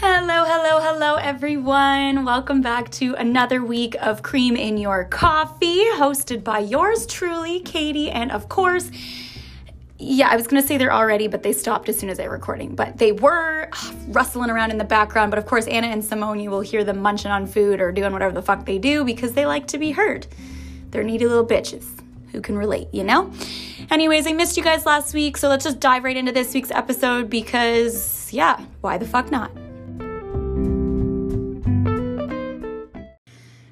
Hello, hello, hello, everyone. Welcome back to another week of Cream in Your Coffee, hosted by yours truly, Katie. And of course, yeah, I was gonna say they're already, but they stopped as soon as I recording. But they were rustling around in the background. But of course, Anna and Simone, you will hear them munching on food or doing whatever the fuck they do because they like to be heard. They're needy little bitches who can relate, you know? Anyways, I missed you guys last week, so let's just dive right into this week's episode because, yeah, why the fuck not?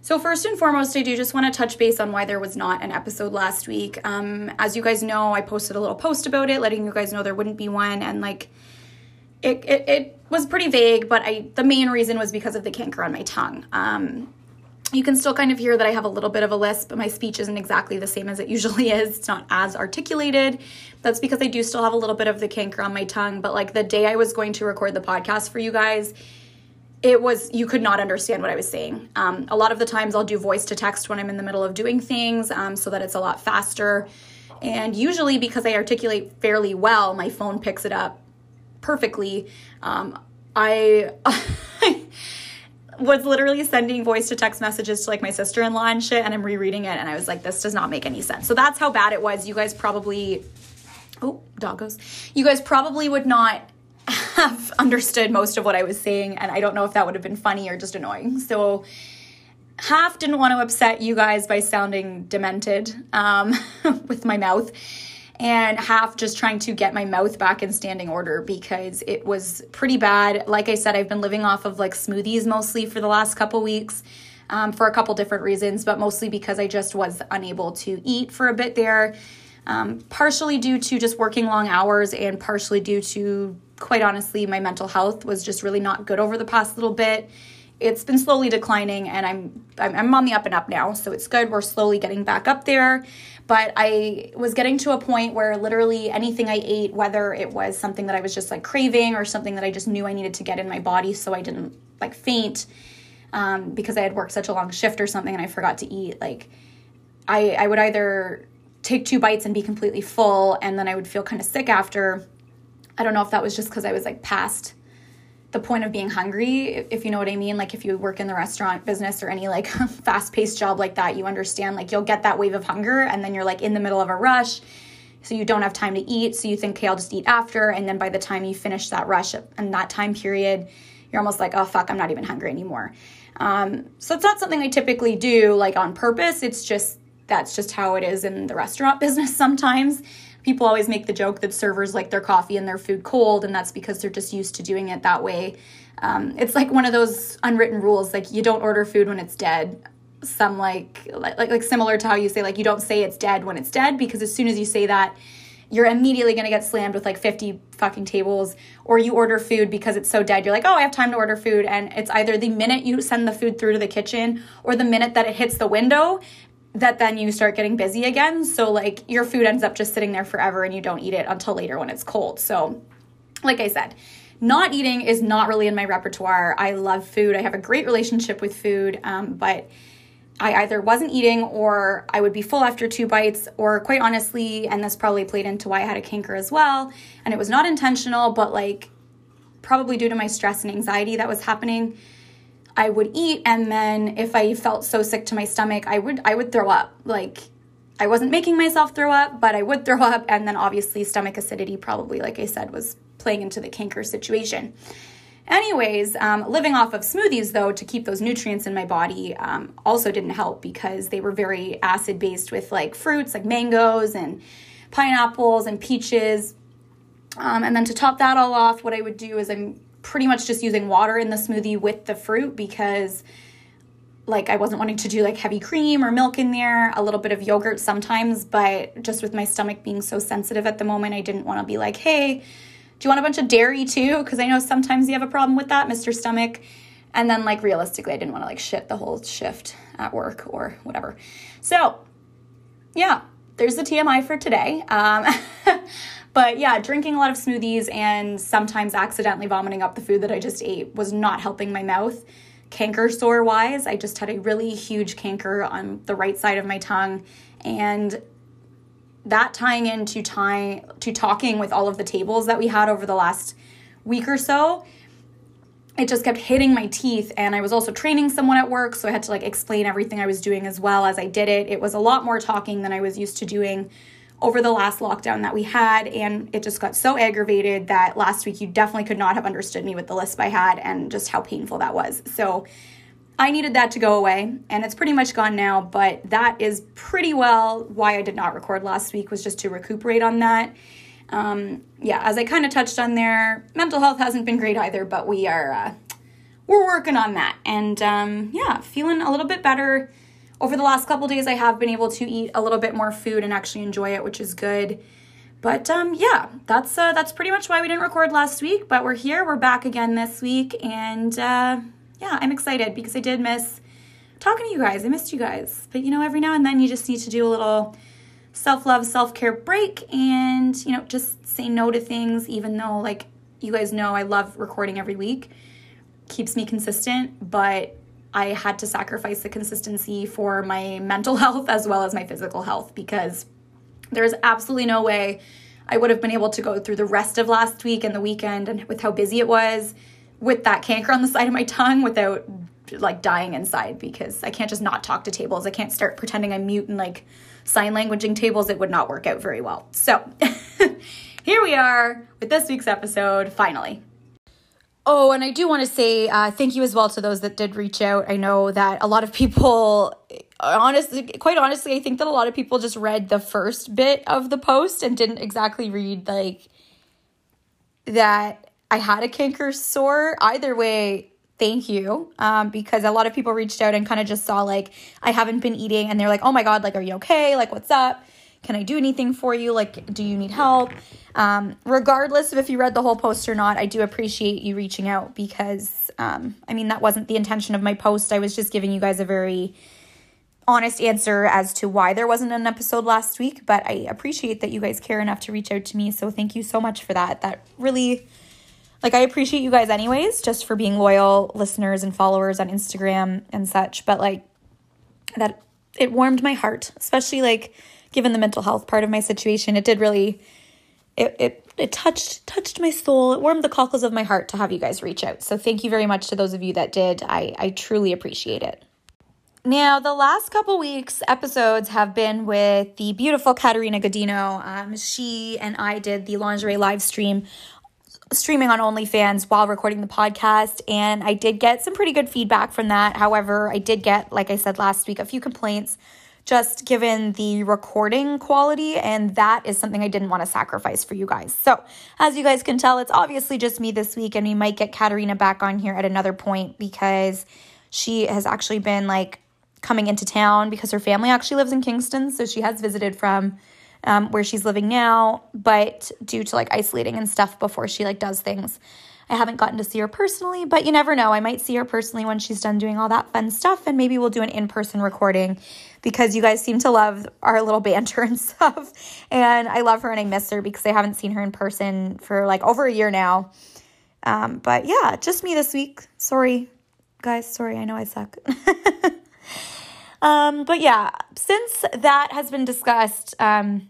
So, first and foremost, I do just want to touch base on why there was not an episode last week. Um, as you guys know, I posted a little post about it, letting you guys know there wouldn't be one, and like it, it, it was pretty vague, but I the main reason was because of the canker on my tongue. Um, you can still kind of hear that I have a little bit of a lisp, but my speech isn't exactly the same as it usually is. It's not as articulated. That's because I do still have a little bit of the canker on my tongue. But like the day I was going to record the podcast for you guys, it was you could not understand what I was saying. Um, a lot of the times I'll do voice to text when I'm in the middle of doing things um, so that it's a lot faster. And usually, because I articulate fairly well, my phone picks it up perfectly. Um, I. was literally sending voice to text messages to like my sister-in-law and shit and I'm rereading it and I was like this does not make any sense. So that's how bad it was. You guys probably oh, doggos. You guys probably would not have understood most of what I was saying, and I don't know if that would have been funny or just annoying. So, half didn't want to upset you guys by sounding demented um, with my mouth, and half just trying to get my mouth back in standing order because it was pretty bad. Like I said, I've been living off of like smoothies mostly for the last couple weeks. Um, for a couple different reasons, but mostly because I just was unable to eat for a bit there. Um, partially due to just working long hours, and partially due to quite honestly, my mental health was just really not good over the past little bit. It's been slowly declining, and I'm, I'm I'm on the up and up now, so it's good. We're slowly getting back up there, but I was getting to a point where literally anything I ate, whether it was something that I was just like craving or something that I just knew I needed to get in my body, so I didn't like faint, um, because I had worked such a long shift or something, and I forgot to eat. Like, I I would either take two bites and be completely full, and then I would feel kind of sick after I don't know if that was just because I was like past the point of being hungry, if you know what I mean. Like if you work in the restaurant business or any like fast paced job like that, you understand like you'll get that wave of hunger and then you're like in the middle of a rush. So you don't have time to eat. So you think, okay, I'll just eat after. And then by the time you finish that rush and that time period, you're almost like, oh, fuck, I'm not even hungry anymore. Um, so it's not something I typically do like on purpose. It's just, that's just how it is in the restaurant business sometimes people always make the joke that servers like their coffee and their food cold, and that's because they're just used to doing it that way. Um, it's like one of those unwritten rules, like you don't order food when it's dead. Some like, like like similar to how you say like you don't say it's dead when it's dead because as soon as you say that, you're immediately going to get slammed with like 50 fucking tables or you order food because it's so dead you're like oh i have time to order food and it's either the minute you send the food through to the kitchen or the minute that it hits the window that then you start getting busy again. So, like, your food ends up just sitting there forever and you don't eat it until later when it's cold. So, like I said, not eating is not really in my repertoire. I love food, I have a great relationship with food, um, but I either wasn't eating or I would be full after two bites, or quite honestly, and this probably played into why I had a canker as well. And it was not intentional, but like probably due to my stress and anxiety that was happening I would eat and then if I felt so sick to my stomach, I would I would throw up. Like I wasn't making myself throw up, but I would throw up and then obviously stomach acidity probably like I said was playing into the canker situation. Anyways, um, living off of smoothies though to keep those nutrients in my body um, also didn't help because they were very acid based with like fruits like mangoes and pineapples and peaches. Um, and then to top that all off, what I would do is I'm pretty much just using water in the smoothie with the fruit because like I wasn't wanting to do like heavy cream or milk in there, a little bit of yogurt sometimes, but just with my stomach being so sensitive at the moment, I didn't want to be like, "Hey, do you want a bunch of dairy too?" because I know sometimes you have a problem with that, Mr. Stomach. And then like realistically, I didn't want to like shit the whole shift at work or whatever. So, yeah, there's the TMI for today. Um, But yeah, drinking a lot of smoothies and sometimes accidentally vomiting up the food that I just ate was not helping my mouth. Canker sore wise, I just had a really huge canker on the right side of my tongue. And that tying into time to talking with all of the tables that we had over the last week or so it just kept hitting my teeth and i was also training someone at work so i had to like explain everything i was doing as well as i did it it was a lot more talking than i was used to doing over the last lockdown that we had and it just got so aggravated that last week you definitely could not have understood me with the lisp i had and just how painful that was so i needed that to go away and it's pretty much gone now but that is pretty well why i did not record last week was just to recuperate on that um, yeah, as I kind of touched on there, mental health hasn't been great either, but we are uh, we're working on that, and um, yeah, feeling a little bit better. Over the last couple days, I have been able to eat a little bit more food and actually enjoy it, which is good. But um, yeah, that's uh, that's pretty much why we didn't record last week. But we're here, we're back again this week, and uh, yeah, I'm excited because I did miss talking to you guys. I missed you guys, but you know, every now and then you just need to do a little self love, self care break and, you know, just say no to things, even though, like, you guys know I love recording every week, keeps me consistent, but I had to sacrifice the consistency for my mental health as well as my physical health because there's absolutely no way I would have been able to go through the rest of last week and the weekend and with how busy it was with that canker on the side of my tongue without like dying inside because I can't just not talk to tables. I can't start pretending I'm mute and like sign languaging tables, it would not work out very well. So here we are with this week's episode, finally. Oh, and I do want to say uh, thank you as well to those that did reach out. I know that a lot of people, honestly, quite honestly, I think that a lot of people just read the first bit of the post and didn't exactly read like that I had a canker sore. Either way, thank you um, because a lot of people reached out and kind of just saw like i haven't been eating and they're like oh my god like are you okay like what's up can i do anything for you? Like do you need help? Um, regardless of if you read the whole post or not i do appreciate you reaching out because um, i mean that wasn't the intention of my post. I was just giving you guys a very honest answer as to why there wasn't an episode last week but i appreciate that you guys care enough to reach out to me. So thank you so much for that. That really like I appreciate you guys anyways, just for being loyal listeners and followers on Instagram and such, but like that it warmed my heart, especially like given the mental health part of my situation. It did really it it it touched touched my soul. It warmed the cockles of my heart to have you guys reach out. So thank you very much to those of you that did. I I truly appreciate it. Now, the last couple weeks episodes have been with the beautiful Katerina Godino. Um, she and I did the lingerie live stream streaming on OnlyFans while recording the podcast, and I did get some pretty good feedback from that. However, I did get, like I said last week, a few complaints just given the recording quality, and that is something I didn't want to sacrifice for you guys. So, as you guys can tell, it's obviously just me this week, and we might get Katerina back on here at another point because she has actually been like coming into town because her family actually lives in Kingston, so she has visited from um, where she's living now, but due to like isolating and stuff before she like does things, I haven't gotten to see her personally, but you never know. I might see her personally when she's done doing all that fun stuff, and maybe we'll do an in person recording because you guys seem to love our little banter and stuff. And I love her and I miss her because I haven't seen her in person for like over a year now. Um, but yeah, just me this week. Sorry, guys. Sorry, I know I suck. um, but yeah, since that has been discussed, um,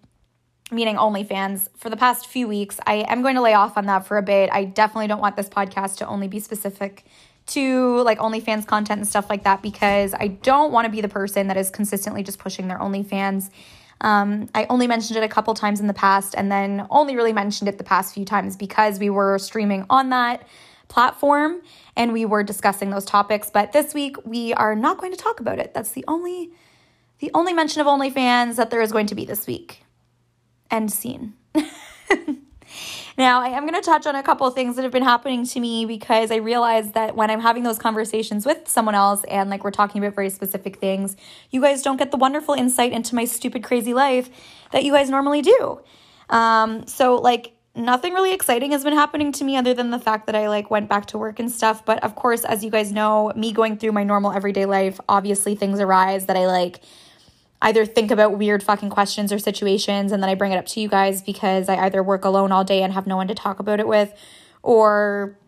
meaning OnlyFans, for the past few weeks. I am going to lay off on that for a bit. I definitely don't want this podcast to only be specific to like OnlyFans content and stuff like that because I don't want to be the person that is consistently just pushing their OnlyFans. Um, I only mentioned it a couple times in the past and then only really mentioned it the past few times because we were streaming on that platform and we were discussing those topics. But this week we are not going to talk about it. That's the only the only mention of OnlyFans that there is going to be this week. End scene. now, I am going to touch on a couple of things that have been happening to me because I realize that when I'm having those conversations with someone else and like we're talking about very specific things, you guys don't get the wonderful insight into my stupid, crazy life that you guys normally do. Um, so, like, nothing really exciting has been happening to me other than the fact that I like went back to work and stuff. But of course, as you guys know, me going through my normal everyday life, obviously things arise that I like either think about weird fucking questions or situations and then I bring it up to you guys because I either work alone all day and have no one to talk about it with or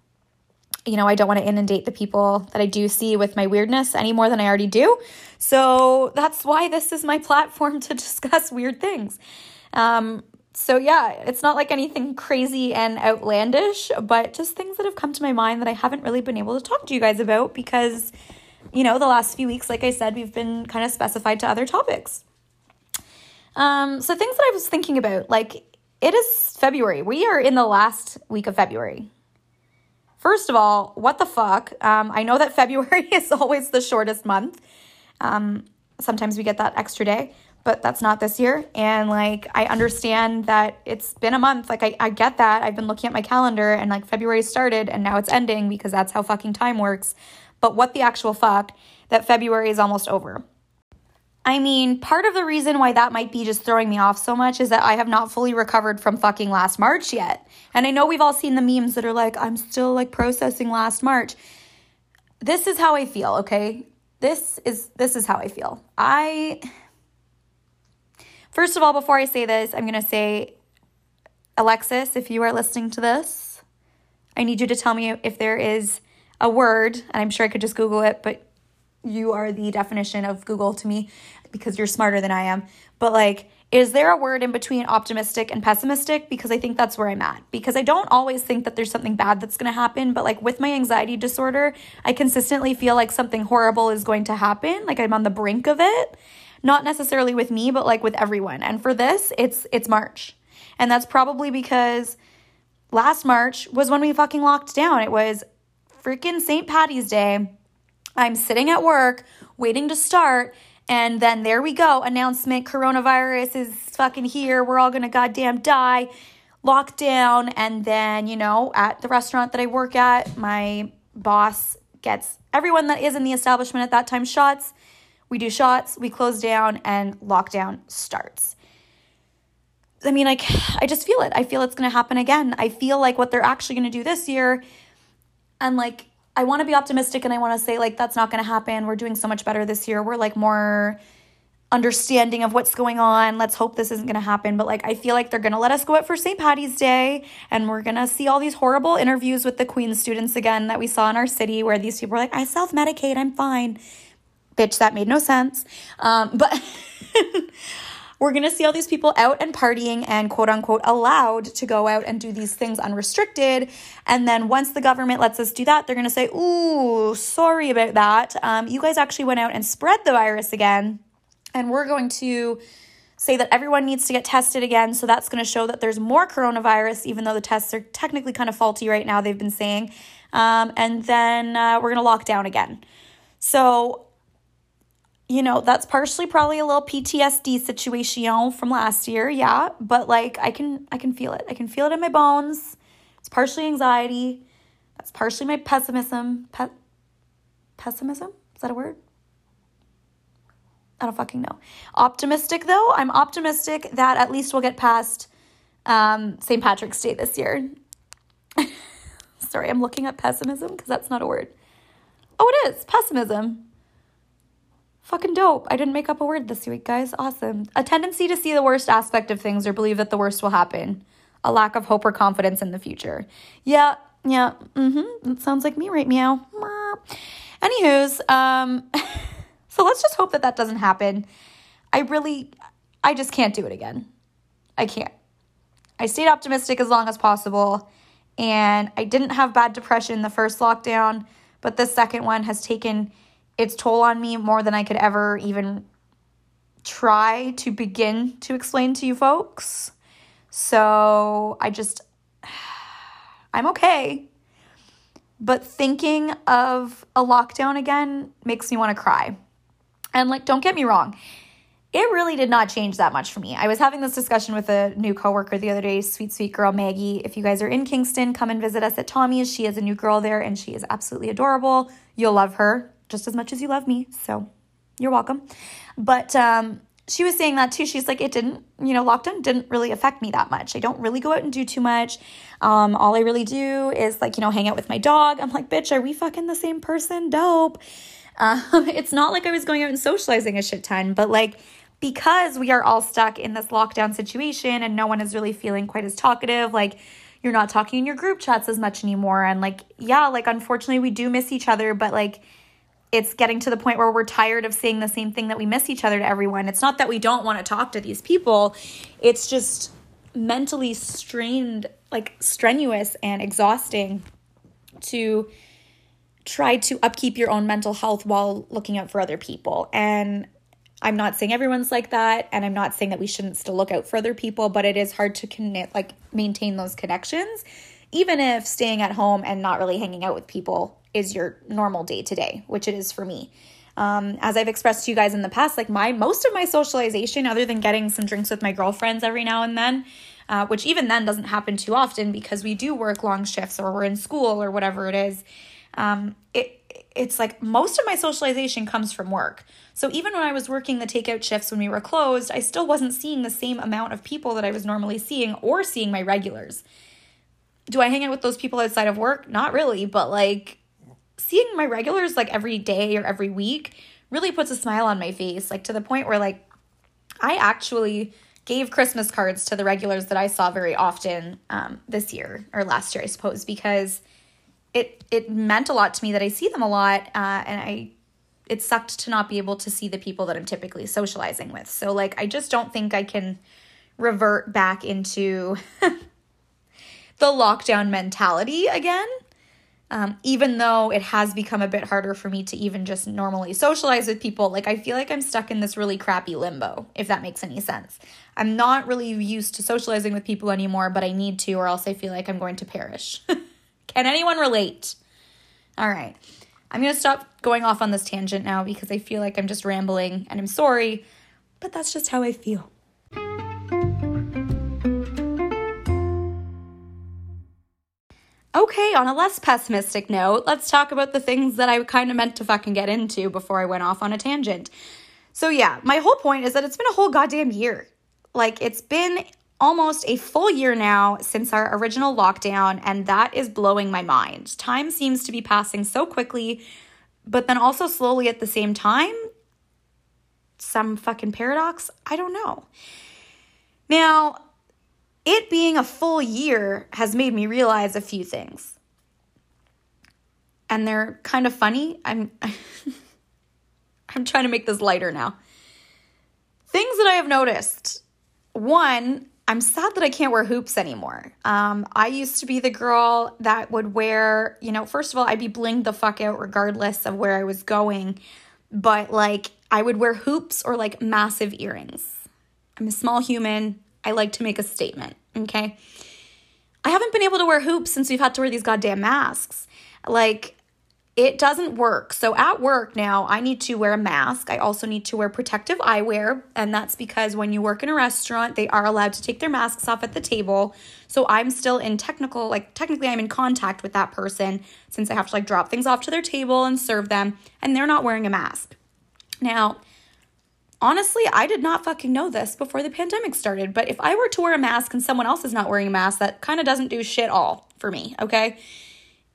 you know, I don't want to inundate the people that I do see with my weirdness any more than I already do. So that's why this is my platform to discuss weird things. Um, so yeah, it's not like anything crazy and outlandish, but just things that have come to my mind that I haven't really been able to talk to you guys about because, you know, the last few weeks, like I said, we've been kind of specified to other topics. Um, so things that I was thinking about, like it is February. We are in the last week of February. First of all, what the fuck? Um, I know that February is always the shortest month. Um, sometimes we get that extra day, but that's not this year. And like, I understand that it's been a month. Like, I, I get that. I've been looking at my calendar and like February started and now it's ending because that's how fucking time works. But what the actual fuck that February is almost over. I mean, part of the reason why that might be just throwing me off so much is that I have not fully recovered from fucking last March yet. And I know we've all seen the memes that are like, I'm still like processing last March. This is how I feel, okay? This is this is how I feel. I First of all, before I say this, I'm going to say Alexis, if you are listening to this, I need you to tell me if there is a word, and I'm sure I could just Google it, but you are the definition of Google to me because you're smarter than I am. But like, is there a word in between optimistic and pessimistic? Because I think that's where I'm at. Because I don't always think that there's something bad that's going to happen, but like with my anxiety disorder, I consistently feel like something horrible is going to happen. Like I'm on the brink of it. Not necessarily with me, but like with everyone. And for this, it's it's March. And that's probably because last March was when we fucking locked down. It was freaking St. Patty's Day. I'm sitting at work waiting to start and then there we go. Announcement coronavirus is fucking here. We're all gonna goddamn die. Lockdown. And then, you know, at the restaurant that I work at, my boss gets everyone that is in the establishment at that time shots. We do shots, we close down, and lockdown starts. I mean, like, I just feel it. I feel it's gonna happen again. I feel like what they're actually gonna do this year, and like, I want to be optimistic and I want to say, like, that's not going to happen. We're doing so much better this year. We're like more understanding of what's going on. Let's hope this isn't going to happen. But like, I feel like they're going to let us go out for St. Patty's Day and we're going to see all these horrible interviews with the Queen students again that we saw in our city where these people were like, I self medicate, I'm fine. Bitch, that made no sense. Um, but. we're going to see all these people out and partying and quote unquote allowed to go out and do these things unrestricted. And then once the government lets us do that, they're going to say, Ooh, sorry about that. Um, you guys actually went out and spread the virus again. And we're going to say that everyone needs to get tested again. So that's going to show that there's more coronavirus, even though the tests are technically kind of faulty right now, they've been saying. Um, and then uh, we're going to lock down again. So you know, that's partially probably a little PTSD situation from last year, yeah, but like I can I can feel it. I can feel it in my bones. It's partially anxiety. That's partially my pessimism. Pe- pessimism? Is that a word? I don't fucking know. Optimistic though, I'm optimistic that at least we'll get past um, St. Patrick's Day this year. Sorry, I'm looking at pessimism because that's not a word. Oh, it is pessimism. Fucking dope. I didn't make up a word this week, guys. Awesome. A tendency to see the worst aspect of things or believe that the worst will happen. A lack of hope or confidence in the future. Yeah, yeah. Mm-hmm. That sounds like me right meow. Anywho's, um, so let's just hope that that doesn't happen. I really, I just can't do it again. I can't. I stayed optimistic as long as possible, and I didn't have bad depression the first lockdown, but the second one has taken its toll on me more than I could ever even try to begin to explain to you folks. So I just, I'm okay. But thinking of a lockdown again makes me want to cry. And like, don't get me wrong, it really did not change that much for me. I was having this discussion with a new coworker the other day, sweet, sweet girl Maggie. If you guys are in Kingston, come and visit us at Tommy's. She is a new girl there and she is absolutely adorable. You'll love her just as much as you love me. So you're welcome. But um, she was saying that too. She's like, it didn't, you know, lockdown didn't really affect me that much. I don't really go out and do too much. Um, all I really do is like, you know, hang out with my dog. I'm like, bitch, are we fucking the same person? Dope. Um, it's not like I was going out and socializing a shit ton, but like, because we are all stuck in this lockdown situation and no one is really feeling quite as talkative, like, you're not talking in your group chats as much anymore. And like, yeah, like, unfortunately, we do miss each other, but like, it's getting to the point where we're tired of seeing the same thing that we miss each other to everyone. It's not that we don't want to talk to these people. It's just mentally strained, like strenuous and exhausting to try to upkeep your own mental health while looking out for other people. And I'm not saying everyone's like that, and I'm not saying that we shouldn't still look out for other people, but it is hard to connect, like maintain those connections, even if staying at home and not really hanging out with people is your normal day to day, which it is for me. Um, as I've expressed to you guys in the past, like my most of my socialization, other than getting some drinks with my girlfriends every now and then, uh, which even then doesn't happen too often because we do work long shifts or we're in school or whatever it is. Um, it it's like most of my socialization comes from work. So even when I was working the takeout shifts when we were closed, I still wasn't seeing the same amount of people that I was normally seeing or seeing my regulars. Do I hang out with those people outside of work? Not really, but like seeing my regulars like every day or every week really puts a smile on my face, like to the point where like I actually gave Christmas cards to the regulars that I saw very often um, this year or last year, I suppose, because it it meant a lot to me that I see them a lot, uh, and I it sucked to not be able to see the people that I'm typically socializing with. So like I just don't think I can revert back into the lockdown mentality again. Um, even though it has become a bit harder for me to even just normally socialize with people, like I feel like I'm stuck in this really crappy limbo, if that makes any sense. I'm not really used to socializing with people anymore, but I need to, or else I feel like I'm going to perish. Can anyone relate? All right. I'm going to stop going off on this tangent now because I feel like I'm just rambling and I'm sorry, but that's just how I feel. Okay, on a less pessimistic note, let's talk about the things that I kind of meant to fucking get into before I went off on a tangent. So, yeah, my whole point is that it's been a whole goddamn year. Like, it's been almost a full year now since our original lockdown, and that is blowing my mind. Time seems to be passing so quickly, but then also slowly at the same time. Some fucking paradox? I don't know. Now, it being a full year has made me realize a few things. And they're kind of funny. I'm I'm trying to make this lighter now. Things that I have noticed. One, I'm sad that I can't wear hoops anymore. Um, I used to be the girl that would wear, you know, first of all, I'd be blinged the fuck out regardless of where I was going. But like, I would wear hoops or like massive earrings. I'm a small human. I like to make a statement, okay? I haven't been able to wear hoops since we've had to wear these goddamn masks. Like, it doesn't work. So at work now, I need to wear a mask. I also need to wear protective eyewear. And that's because when you work in a restaurant, they are allowed to take their masks off at the table. So I'm still in technical, like, technically, I'm in contact with that person since I have to, like, drop things off to their table and serve them. And they're not wearing a mask. Now, honestly, I did not fucking know this before the pandemic started. But if I were to wear a mask and someone else is not wearing a mask, that kind of doesn't do shit all for me, okay?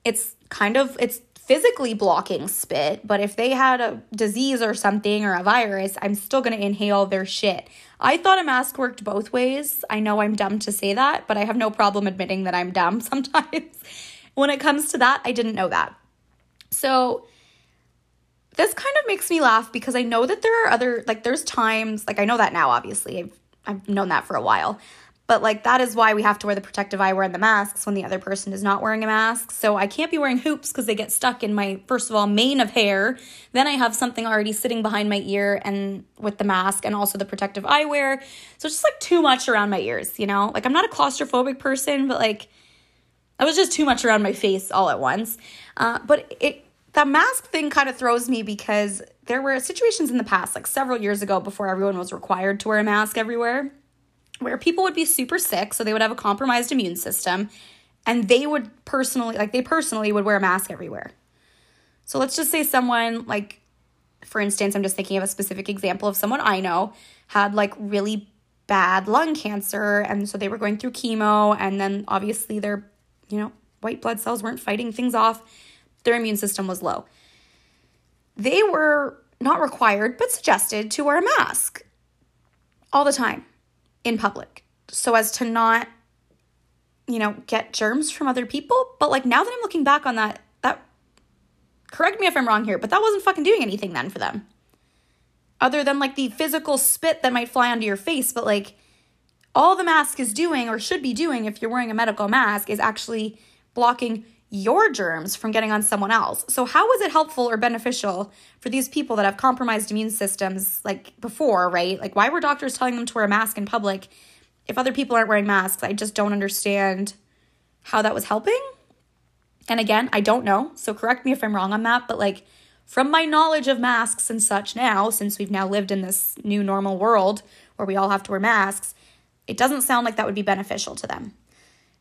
It's kind of, it's physically blocking spit, but if they had a disease or something or a virus, I'm still going to inhale their shit. I thought a mask worked both ways. I know I'm dumb to say that, but I have no problem admitting that I'm dumb sometimes. when it comes to that, I didn't know that. So, this kind of makes me laugh because I know that there are other like there's times like I know that now obviously. I've I've known that for a while. But like that is why we have to wear the protective eyewear and the masks when the other person is not wearing a mask. So I can't be wearing hoops because they get stuck in my first of all mane of hair. Then I have something already sitting behind my ear and with the mask and also the protective eyewear. So it's just like too much around my ears, you know? Like I'm not a claustrophobic person, but like it was just too much around my face all at once. Uh, but it the mask thing kind of throws me because there were situations in the past, like several years ago, before everyone was required to wear a mask everywhere where people would be super sick, so they would have a compromised immune system, and they would personally, like, they personally would wear a mask everywhere. So let's just say someone, like, for instance, I'm just thinking of a specific example of someone I know had like really bad lung cancer, and so they were going through chemo, and then obviously their, you know, white blood cells weren't fighting things off, their immune system was low. They were not required, but suggested to wear a mask all the time in public so as to not you know get germs from other people but like now that i'm looking back on that that correct me if i'm wrong here but that wasn't fucking doing anything then for them other than like the physical spit that might fly onto your face but like all the mask is doing or should be doing if you're wearing a medical mask is actually blocking your germs from getting on someone else. So, how was it helpful or beneficial for these people that have compromised immune systems like before, right? Like, why were doctors telling them to wear a mask in public if other people aren't wearing masks? I just don't understand how that was helping. And again, I don't know. So, correct me if I'm wrong on that. But, like, from my knowledge of masks and such now, since we've now lived in this new normal world where we all have to wear masks, it doesn't sound like that would be beneficial to them.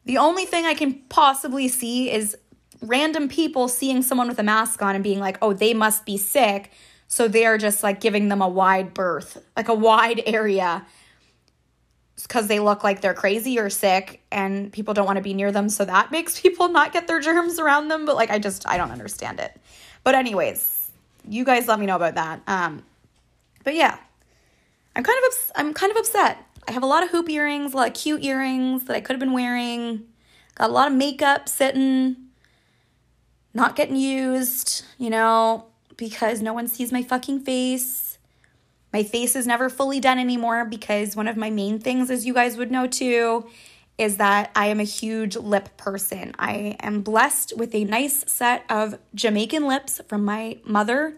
The only thing I can possibly see is random people seeing someone with a mask on and being like, oh, they must be sick. So they're just like giving them a wide berth, like a wide area because they look like they're crazy or sick and people don't want to be near them. So that makes people not get their germs around them. But like, I just, I don't understand it. But, anyways, you guys let me know about that. Um, but yeah, I'm kind of, ups- I'm kind of upset. I have a lot of hoop earrings, a lot of cute earrings that I could have been wearing. Got a lot of makeup sitting, not getting used, you know, because no one sees my fucking face. My face is never fully done anymore because one of my main things, as you guys would know too, is that I am a huge lip person. I am blessed with a nice set of Jamaican lips from my mother,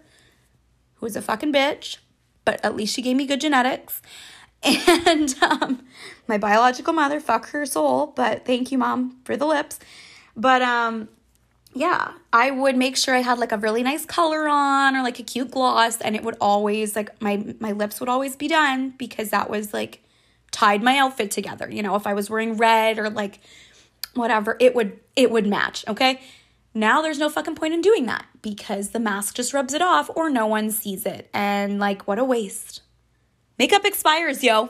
who is a fucking bitch, but at least she gave me good genetics. And um, my biological mother, fuck her soul, but thank you, mom, for the lips. But um, yeah, I would make sure I had like a really nice color on or like a cute gloss, and it would always like my my lips would always be done because that was like tied my outfit together. You know, if I was wearing red or like whatever, it would it would match, okay? Now there's no fucking point in doing that because the mask just rubs it off or no one sees it. And like what a waste. Makeup expires, yo.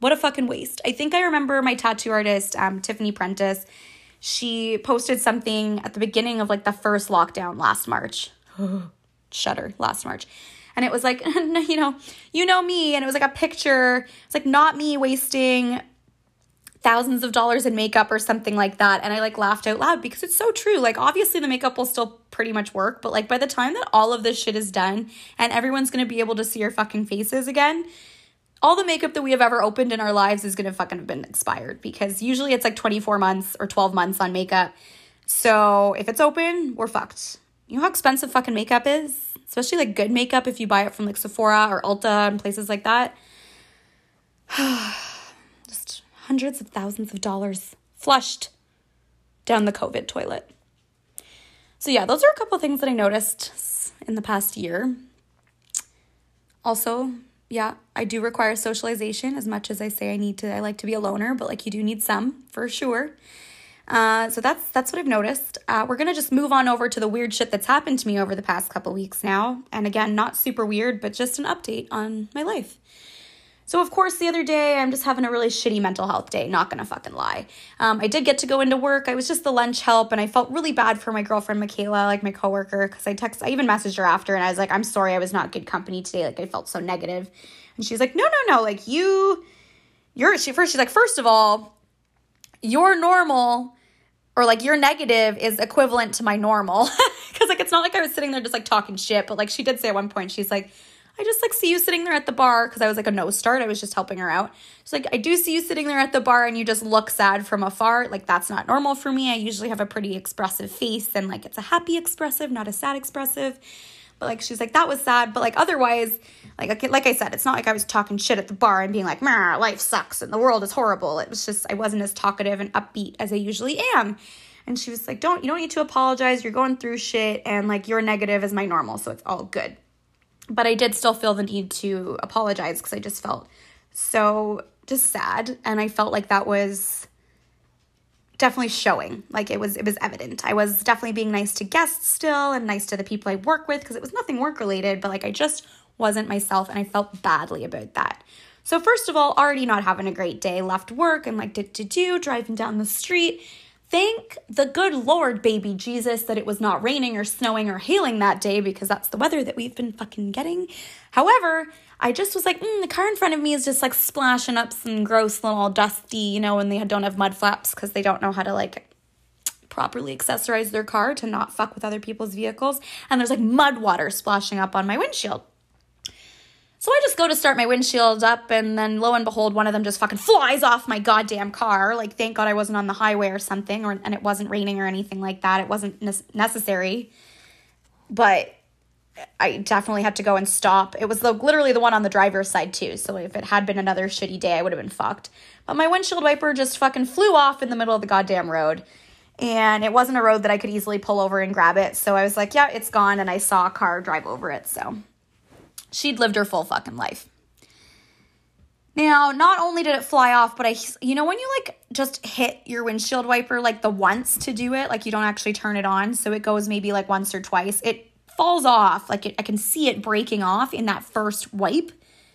What a fucking waste. I think I remember my tattoo artist, um, Tiffany Prentice, she posted something at the beginning of like the first lockdown last March. Shudder, last March. And it was like, you know, you know me. And it was like a picture. It's like not me wasting thousands of dollars in makeup or something like that. And I like laughed out loud because it's so true. Like, obviously, the makeup will still pretty much work, but like by the time that all of this shit is done and everyone's gonna be able to see your fucking faces again, all the makeup that we have ever opened in our lives is gonna fucking have been expired because usually it's like 24 months or 12 months on makeup. So if it's open, we're fucked. You know how expensive fucking makeup is? Especially like good makeup if you buy it from like Sephora or Ulta and places like that. Just hundreds of thousands of dollars flushed down the COVID toilet. So, yeah, those are a couple things that I noticed in the past year. Also, yeah, I do require socialization as much as I say I need to. I like to be a loner, but like you do need some for sure. Uh, so that's that's what I've noticed. Uh, we're gonna just move on over to the weird shit that's happened to me over the past couple weeks now, and again, not super weird, but just an update on my life. So, of course, the other day, I'm just having a really shitty mental health day, not gonna fucking lie. Um, I did get to go into work. I was just the lunch help, and I felt really bad for my girlfriend, Michaela, like my coworker, because I text, I even messaged her after, and I was like, I'm sorry, I was not good company today. Like, I felt so negative. And she's like, no, no, no, like, you, you're, she first, she's like, first of all, you're normal or like your negative is equivalent to my normal because like it's not like i was sitting there just like talking shit but like she did say at one point she's like I just like see you sitting there at the bar because I was like a no start. I was just helping her out. She's like, I do see you sitting there at the bar and you just look sad from afar. Like, that's not normal for me. I usually have a pretty expressive face and like it's a happy expressive, not a sad expressive. But like, she's like, that was sad. But like, otherwise, like, like I said, it's not like I was talking shit at the bar and being like, life sucks and the world is horrible. It was just, I wasn't as talkative and upbeat as I usually am. And she was like, don't, you don't need to apologize. You're going through shit and like your negative is my normal. So it's all good. But I did still feel the need to apologize because I just felt so just sad and I felt like that was definitely showing like it was it was evident. I was definitely being nice to guests still and nice to the people i work with because it was nothing work related but like i just wasn't myself and i felt badly about that. So first of all already not having a great day left work and like did to do driving down the street Thank the good Lord, baby Jesus, that it was not raining or snowing or hailing that day because that's the weather that we've been fucking getting. However, I just was like, mm, the car in front of me is just like splashing up some gross little dusty, you know, and they don't have mud flaps because they don't know how to like properly accessorize their car to not fuck with other people's vehicles. And there's like mud water splashing up on my windshield. So I just go to start my windshield up, and then lo and behold, one of them just fucking flies off my goddamn car. Like, thank God I wasn't on the highway or something, or and it wasn't raining or anything like that. It wasn't ne- necessary, but I definitely had to go and stop. It was the, literally the one on the driver's side too. So if it had been another shitty day, I would have been fucked. But my windshield wiper just fucking flew off in the middle of the goddamn road. And it wasn't a road that I could easily pull over and grab it. So I was like, yeah, it's gone. And I saw a car drive over it. So she'd lived her full fucking life. Now, not only did it fly off, but I, you know, when you like just hit your windshield wiper like the once to do it, like you don't actually turn it on, so it goes maybe like once or twice, it falls off. Like it, I can see it breaking off in that first wipe.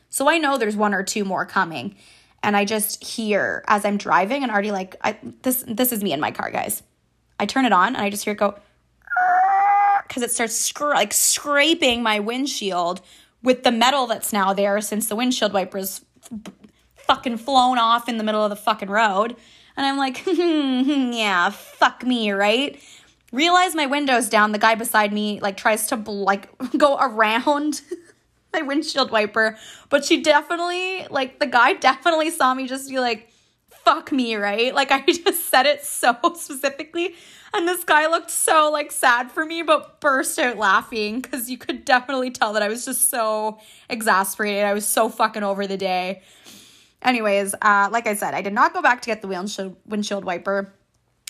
So I know there's one or two more coming. And I just hear as I'm driving and already like I, this this is me in my car, guys. I turn it on and I just hear it go because it starts scr- like scraping my windshield with the metal that's now there since the windshield wipers f- fucking flown off in the middle of the fucking road. And I'm like, hmm, yeah, fuck me, right? realize my window's down the guy beside me like tries to like go around my windshield wiper but she definitely like the guy definitely saw me just be like fuck me right? Like i just said it so specifically and this guy looked so like sad for me but burst out laughing because you could definitely tell that i was just so exasperated. I was so fucking over the day. Anyways uh like i said i did not go back to get the windshield windshield wiper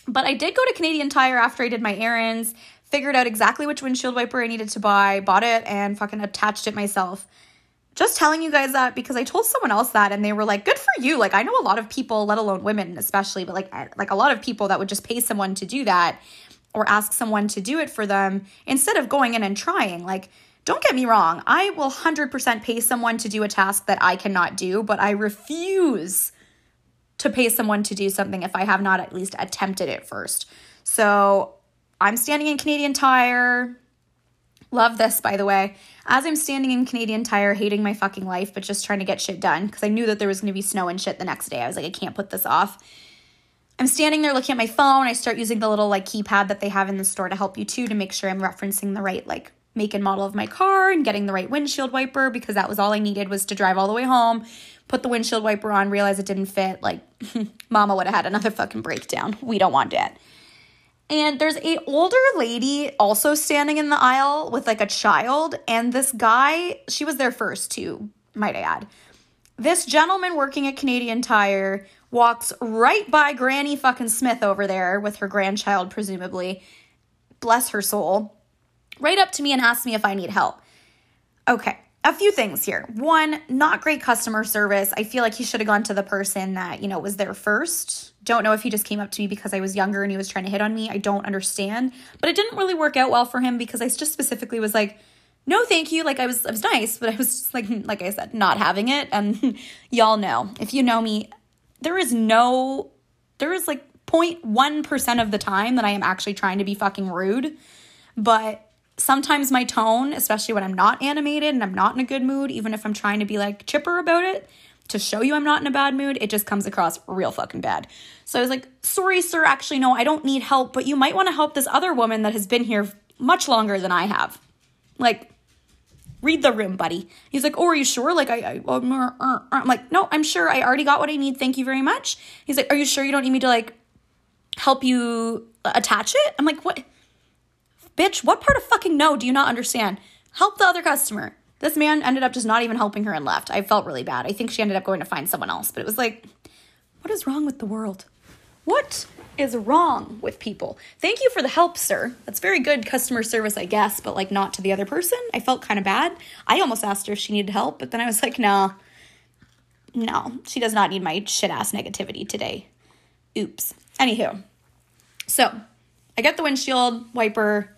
but I did go to Canadian Tire after I did my errands, figured out exactly which windshield wiper I needed to buy, bought it, and fucking attached it myself. Just telling you guys that because I told someone else that and they were like, "Good for you." Like I know a lot of people, let alone women especially, but like like a lot of people that would just pay someone to do that or ask someone to do it for them instead of going in and trying. Like don't get me wrong, I will 100% pay someone to do a task that I cannot do, but I refuse to pay someone to do something if I have not at least attempted it first. So I'm standing in Canadian Tire. Love this, by the way. As I'm standing in Canadian Tire, hating my fucking life, but just trying to get shit done because I knew that there was to be snow and shit the next day. I was like, I can't put this off. I'm standing there looking at my phone. I start using the little like keypad that they have in the store to help you too to make sure I'm referencing the right like make and model of my car and getting the right windshield wiper because that was all I needed was to drive all the way home, put the windshield wiper on, realize it didn't fit. Like, mama would have had another fucking breakdown. We don't want that. And there's a older lady also standing in the aisle with like a child, and this guy, she was there first too, might I add. This gentleman working at Canadian Tire walks right by Granny fucking Smith over there with her grandchild, presumably. Bless her soul right up to me and asked me if I need help. Okay, a few things here. One, not great customer service. I feel like he should have gone to the person that, you know, was there first. Don't know if he just came up to me because I was younger and he was trying to hit on me. I don't understand. But it didn't really work out well for him because I just specifically was like, no, thank you. Like I was I was nice, but I was just like like I said, not having it. And y'all know, if you know me, there is no there is like 0.1% of the time that I am actually trying to be fucking rude. But sometimes my tone, especially when I'm not animated and I'm not in a good mood, even if I'm trying to be like chipper about it, to show you I'm not in a bad mood, it just comes across real fucking bad. So I was like, sorry, sir, actually, no, I don't need help, but you might want to help this other woman that has been here much longer than I have. Like, read the room, buddy. He's like, oh, are you sure? Like, I, I am uh, uh, uh. like, no, I'm sure. I already got what I need. Thank you very much. He's like, are you sure you don't need me to like help you attach it? I'm like, what? Bitch, what part of fucking no do you not understand? Help the other customer. This man ended up just not even helping her and left. I felt really bad. I think she ended up going to find someone else, but it was like, what is wrong with the world? What is wrong with people? Thank you for the help, sir. That's very good customer service, I guess, but like not to the other person. I felt kind of bad. I almost asked her if she needed help, but then I was like, no, no, she does not need my shit ass negativity today. Oops. Anywho, so I get the windshield wiper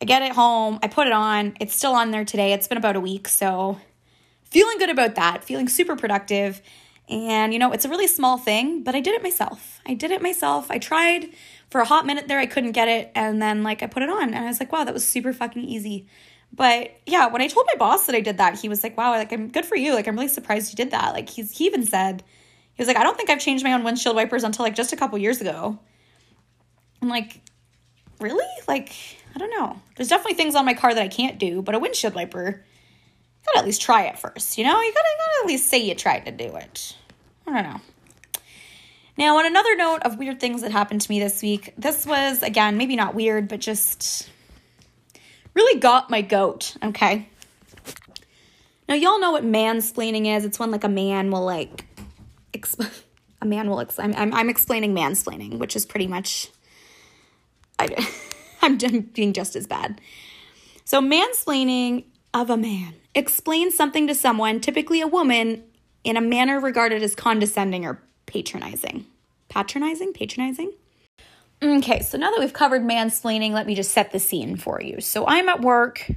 I get it home, I put it on. It's still on there today. It's been about a week, so feeling good about that, feeling super productive. And you know, it's a really small thing, but I did it myself. I did it myself. I tried for a hot minute there, I couldn't get it, and then like I put it on and I was like, wow, that was super fucking easy. But yeah, when I told my boss that I did that, he was like, wow, like I'm good for you. Like I'm really surprised you did that. Like he's he even said, he was like, I don't think I've changed my own windshield wipers until like just a couple years ago. I'm like, really? Like I don't know. There's definitely things on my car that I can't do, but a windshield wiper, you gotta at least try it first, you know? You gotta, gotta at least say you tried to do it. I don't know. Now, on another note of weird things that happened to me this week, this was, again, maybe not weird, but just really got my goat, okay? Now, y'all know what mansplaining is. It's when, like, a man will, like, a man will, ex- I'm, I'm, I'm explaining mansplaining, which is pretty much, I, I'm being just as bad. So, mansplaining of a man explains something to someone, typically a woman, in a manner regarded as condescending or patronizing. Patronizing? Patronizing? Okay, so now that we've covered mansplaining, let me just set the scene for you. So I'm at work.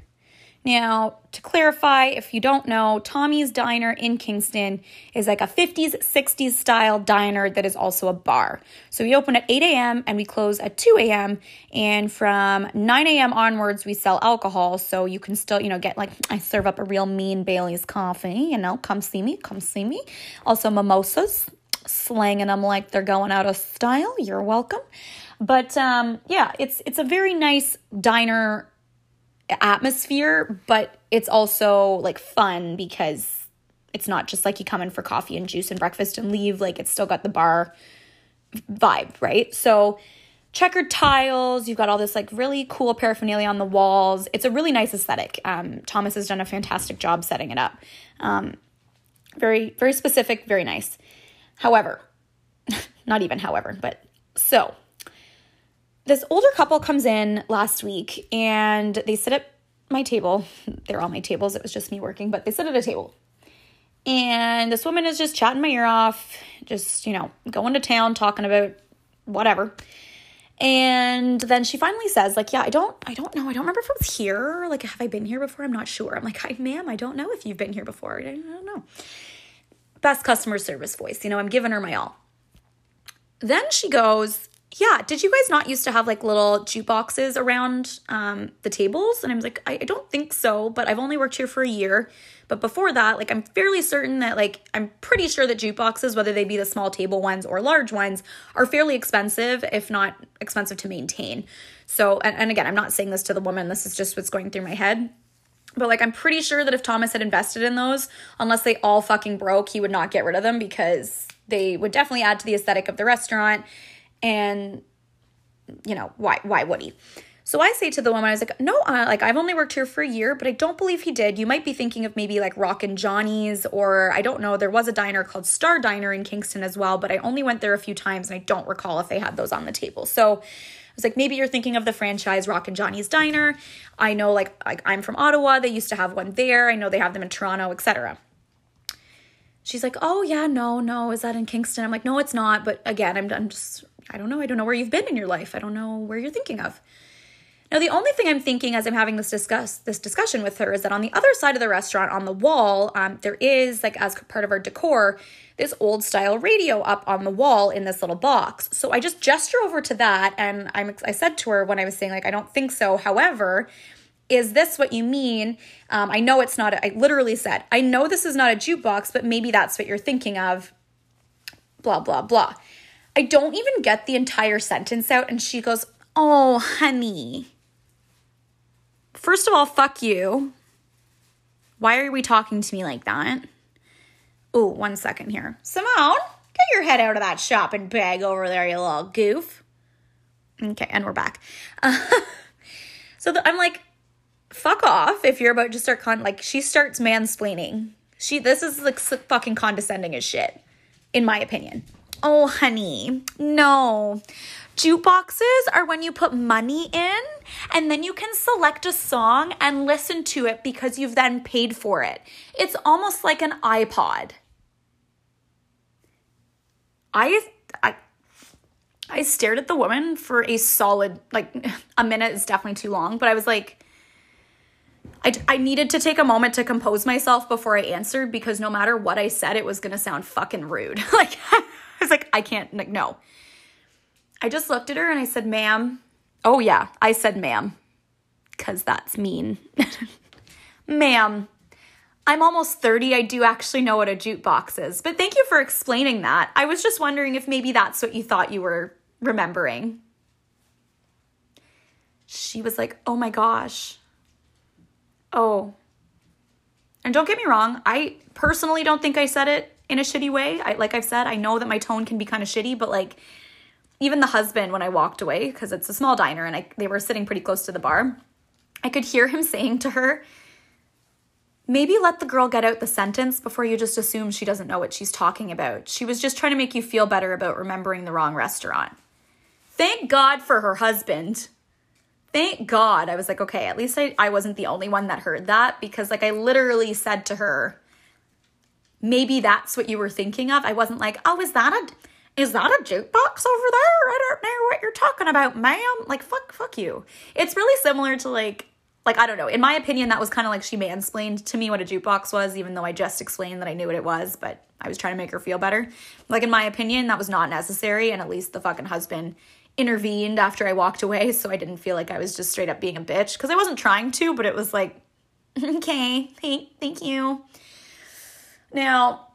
Now, to clarify, if you don't know, Tommy's Diner in Kingston is like a 50s, 60s style diner that is also a bar. So we open at 8 a.m. and we close at 2 a.m. And from 9 a.m. onwards, we sell alcohol. So you can still, you know, get like, I serve up a real mean Bailey's coffee, you know, come see me, come see me. Also, mimosas, slanging them like they're going out of style. You're welcome. But um, yeah, it's it's a very nice diner atmosphere, but it's also like fun because it's not just like you come in for coffee and juice and breakfast and leave. Like it's still got the bar vibe, right? So checkered tiles, you've got all this like really cool paraphernalia on the walls. It's a really nice aesthetic. Um, Thomas has done a fantastic job setting it up. Um, very, very specific, very nice. However, not even however, but so this older couple comes in last week and they sit at my table. They're all my tables. It was just me working, but they sit at a table. And this woman is just chatting my ear off, just, you know, going to town, talking about whatever. And then she finally says, like, yeah, I don't, I don't know. I don't remember if it was here. Like, have I been here before? I'm not sure. I'm like, hi, ma'am, I don't know if you've been here before. I don't know. Best customer service voice. You know, I'm giving her my all. Then she goes, yeah, did you guys not used to have like little jukeboxes around um, the tables? And I was like, I, I don't think so, but I've only worked here for a year. But before that, like, I'm fairly certain that, like, I'm pretty sure that jukeboxes, whether they be the small table ones or large ones, are fairly expensive, if not expensive to maintain. So, and, and again, I'm not saying this to the woman, this is just what's going through my head. But like, I'm pretty sure that if Thomas had invested in those, unless they all fucking broke, he would not get rid of them because they would definitely add to the aesthetic of the restaurant and you know why why would he so I say to the woman, I was like, no, uh, like I've only worked here for a year, but I don't believe he did. You might be thinking of maybe like Rockin' Johnny's, or I don't know. There was a diner called Star Diner in Kingston as well, but I only went there a few times and I don't recall if they had those on the table. So I was like, maybe you're thinking of the franchise Rockin' Johnny's Diner. I know, like, like I'm from Ottawa. They used to have one there. I know they have them in Toronto, etc. She's like, oh yeah, no, no, is that in Kingston? I'm like, no, it's not. But again, I'm, I'm just I don't know. I don't know where you've been in your life. I don't know where you're thinking of. Now, the only thing I'm thinking as I'm having this discuss this discussion with her is that on the other side of the restaurant, on the wall, um, there is like as part of our decor, this old style radio up on the wall in this little box. So I just gesture over to that, and I'm I said to her when I was saying like I don't think so. However, is this what you mean? Um, I know it's not. A, I literally said I know this is not a jukebox, but maybe that's what you're thinking of. Blah blah blah. I don't even get the entire sentence out. And she goes, Oh, honey. First of all, fuck you. Why are we talking to me like that? Oh, one second here. Simone, get your head out of that shopping bag over there, you little goof. Okay, and we're back. Uh, so the, I'm like, fuck off if you're about to start con like she starts mansplaining. She this is like fucking condescending as shit, in my opinion. Oh, honey, no. Jukeboxes are when you put money in and then you can select a song and listen to it because you've then paid for it. It's almost like an iPod. I I I stared at the woman for a solid like a minute is definitely too long, but I was like I, I needed to take a moment to compose myself before I answered because no matter what I said, it was gonna sound fucking rude. like was like, I can't, like, no. I just looked at her and I said, ma'am. Oh, yeah, I said, ma'am, because that's mean. ma'am, I'm almost 30. I do actually know what a jukebox is, but thank you for explaining that. I was just wondering if maybe that's what you thought you were remembering. She was like, oh my gosh. Oh, And don't get me wrong, I personally don't think I said it in a shitty way. I, like I've said, I know that my tone can be kind of shitty, but like even the husband, when I walked away, because it's a small diner and I, they were sitting pretty close to the bar, I could hear him saying to her, maybe let the girl get out the sentence before you just assume she doesn't know what she's talking about. She was just trying to make you feel better about remembering the wrong restaurant. Thank God for her husband. Thank God. I was like, okay, at least I, I wasn't the only one that heard that because, like, I literally said to her, maybe that's what you were thinking of. I wasn't like, oh, is that a is that a jukebox over there? I don't know what you're talking about, ma'am. Like, fuck, fuck you. It's really similar to like, like I don't know. In my opinion, that was kind of like she mansplained to me what a jukebox was, even though I just explained that I knew what it was, but I was trying to make her feel better. Like in my opinion, that was not necessary, and at least the fucking husband intervened after I walked away, so I didn't feel like I was just straight up being a bitch because I wasn't trying to, but it was like, okay, thank, thank you. Now,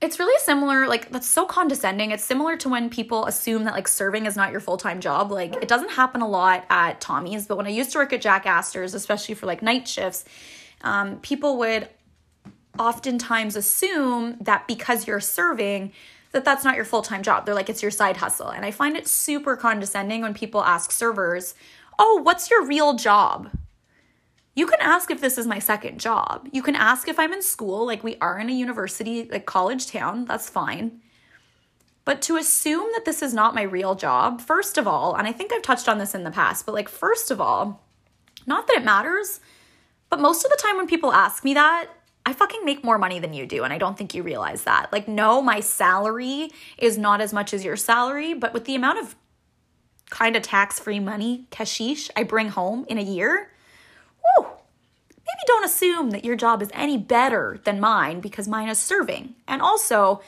it's really similar like that's so condescending. It's similar to when people assume that like serving is not your full-time job. Like it doesn't happen a lot at tommy's but when i used to work at jack astor's especially for like night shifts um, people would oftentimes assume that because you're serving that that's not your full-time job. They're like it's your side hustle. And i find it super condescending when people ask servers oh what's your real job you can ask if this is my second job. You can ask if I'm in school, like we are in a university, like college town, that's fine. But to assume that this is not my real job, first of all, and I think I've touched on this in the past, but like, first of all, not that it matters, but most of the time when people ask me that, I fucking make more money than you do. And I don't think you realize that. Like, no, my salary is not as much as your salary, but with the amount of kind of tax free money, cashish, I bring home in a year, whew, maybe don't assume that your job is any better than mine because mine is serving. And also,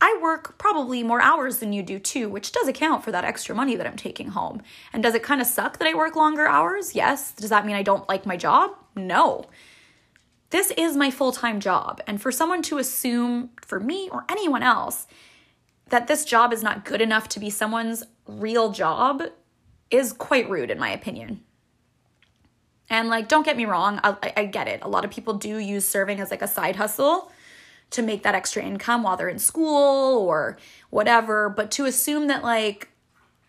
I work probably more hours than you do too, which does account for that extra money that I'm taking home. And does it kind of suck that I work longer hours? Yes. Does that mean I don't like my job? No. This is my full time job. And for someone to assume, for me or anyone else, that this job is not good enough to be someone's real job is quite rude, in my opinion. And like, don't get me wrong, I, I get it. A lot of people do use serving as like a side hustle to make that extra income while they're in school or whatever. But to assume that like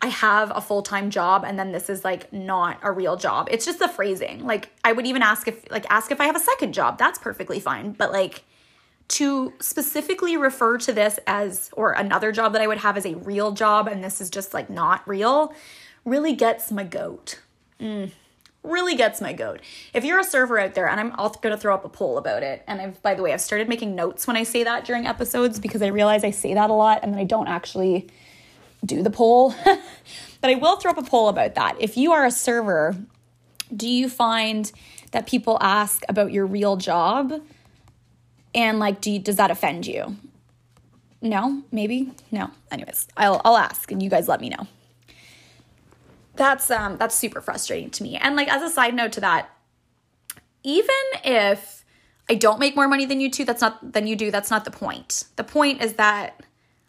I have a full time job and then this is like not a real job, it's just the phrasing. Like, I would even ask if, like, ask if I have a second job. That's perfectly fine. But like, to specifically refer to this as, or another job that I would have as a real job and this is just like not real, really gets my goat. Mm really gets my goat. If you're a server out there, and I'm also going to throw up a poll about it, and I've, by the way, I've started making notes when I say that during episodes because I realize I say that a lot and then I don't actually do the poll. but I will throw up a poll about that. If you are a server, do you find that people ask about your real job? And like, do you, does that offend you? No, maybe no. Anyways, I'll I'll ask, and you guys let me know that's um that's super frustrating to me. And like as a side note to that, even if I don't make more money than you two, that's not than you do, that's not the point. The point is that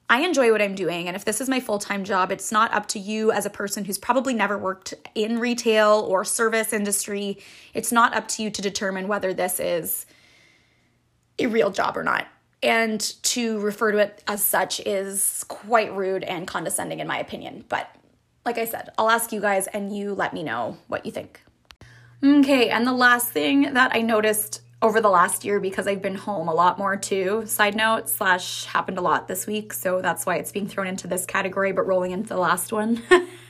I enjoy what I'm doing and if this is my full-time job, it's not up to you as a person who's probably never worked in retail or service industry. It's not up to you to determine whether this is a real job or not. And to refer to it as such is quite rude and condescending in my opinion, but like I said, I'll ask you guys and you let me know what you think. Okay, and the last thing that I noticed over the last year because I've been home a lot more too, side note, slash happened a lot this week, so that's why it's being thrown into this category, but rolling into the last one.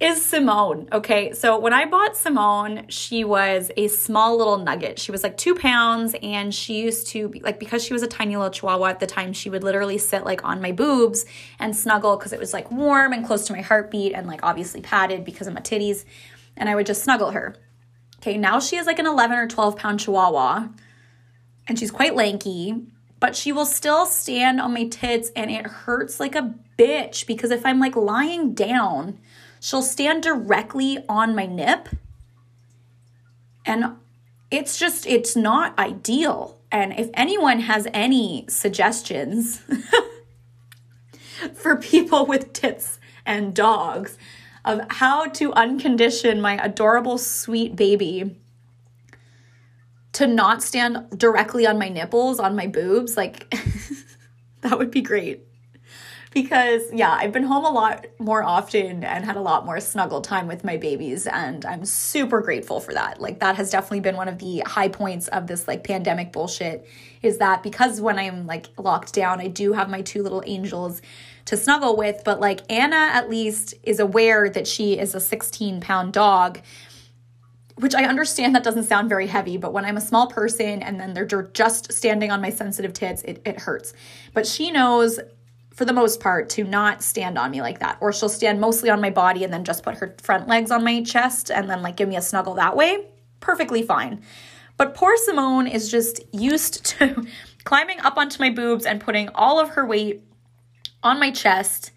is Simone. Okay, so when I bought Simone, she was a small little nugget. She was like two pounds, and she used to be like because she was a tiny little chihuahua at the time, she would literally sit like on my boobs and snuggle because it was like warm and close to my heartbeat, and like obviously padded because of my titties, and I would just snuggle her. Okay, now she is like an 11 or 12 pound chihuahua, and she's quite lanky, but she will still stand on my tits, and it hurts like a bitch because if I'm like lying down, She'll stand directly on my nip. And it's just, it's not ideal. And if anyone has any suggestions for people with tits and dogs of how to uncondition my adorable, sweet baby, to not stand directly on my nipples, on my boobs, like that would be great. Because, yeah, I've been home a lot more often and had a lot more snuggle time with my babies, and I'm super grateful for that. Like, that has definitely been one of the high points of this like pandemic bullshit is that because when I'm like locked down, I do have my two little angels to snuggle with, but like Anna at least is aware that she is a 16 pound dog which I understand that doesn't sound very heavy, but when I'm a small person and then they're just standing on my sensitive tits, it, it hurts. But she knows, for the most part, to not stand on me like that. Or she'll stand mostly on my body and then just put her front legs on my chest and then like give me a snuggle that way. Perfectly fine. But poor Simone is just used to climbing up onto my boobs and putting all of her weight on my chest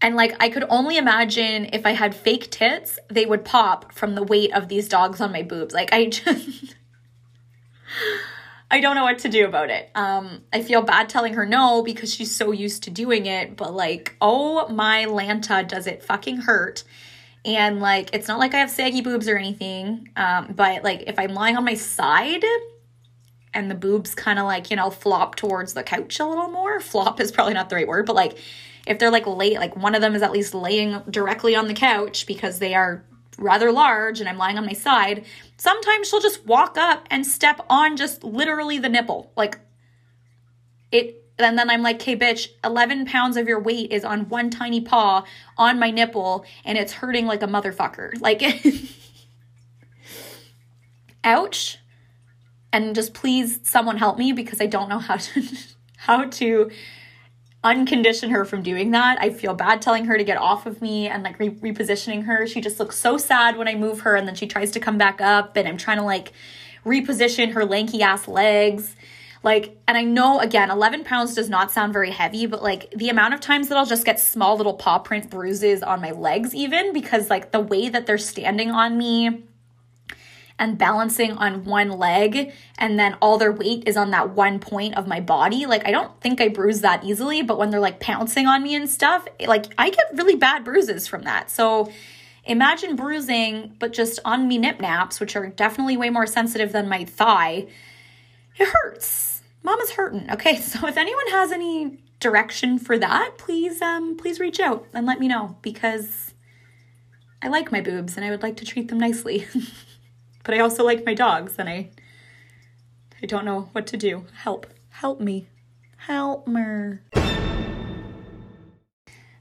and like I could only imagine if I had fake tits, they would pop from the weight of these dogs on my boobs. Like I just I don't know what to do about it. Um I feel bad telling her no because she's so used to doing it, but like oh my lanta does it fucking hurt. And like it's not like I have saggy boobs or anything. Um but like if I'm lying on my side, and the boobs kind of like, you know, flop towards the couch a little more. Flop is probably not the right word, but like if they're like late, like one of them is at least laying directly on the couch because they are rather large and I'm lying on my side, sometimes she'll just walk up and step on just literally the nipple. Like it and then I'm like, okay, bitch, 11 pounds of your weight is on one tiny paw on my nipple and it's hurting like a motherfucker. Like, ouch. And just please someone help me because I don't know how to, how to uncondition her from doing that. I feel bad telling her to get off of me and like re- repositioning her. She just looks so sad when I move her and then she tries to come back up and I'm trying to like reposition her lanky ass legs. Like, and I know again, 11 pounds does not sound very heavy, but like the amount of times that I'll just get small little paw print bruises on my legs, even because like the way that they're standing on me and balancing on one leg and then all their weight is on that one point of my body. Like i don't think i bruise that easily but when they're like pouncing on me and stuff like i get really bad bruises from that. So imagine bruising but just on me nip naps which are definitely way more sensitive than my thigh. It hurts. Mama's hurting okay? So if anyone has any direction for that please um please reach out and let me know because i like my boobs and i would like to treat them nicely But I also like my dogs and I I don't know what to do. Help. Help me. Help me.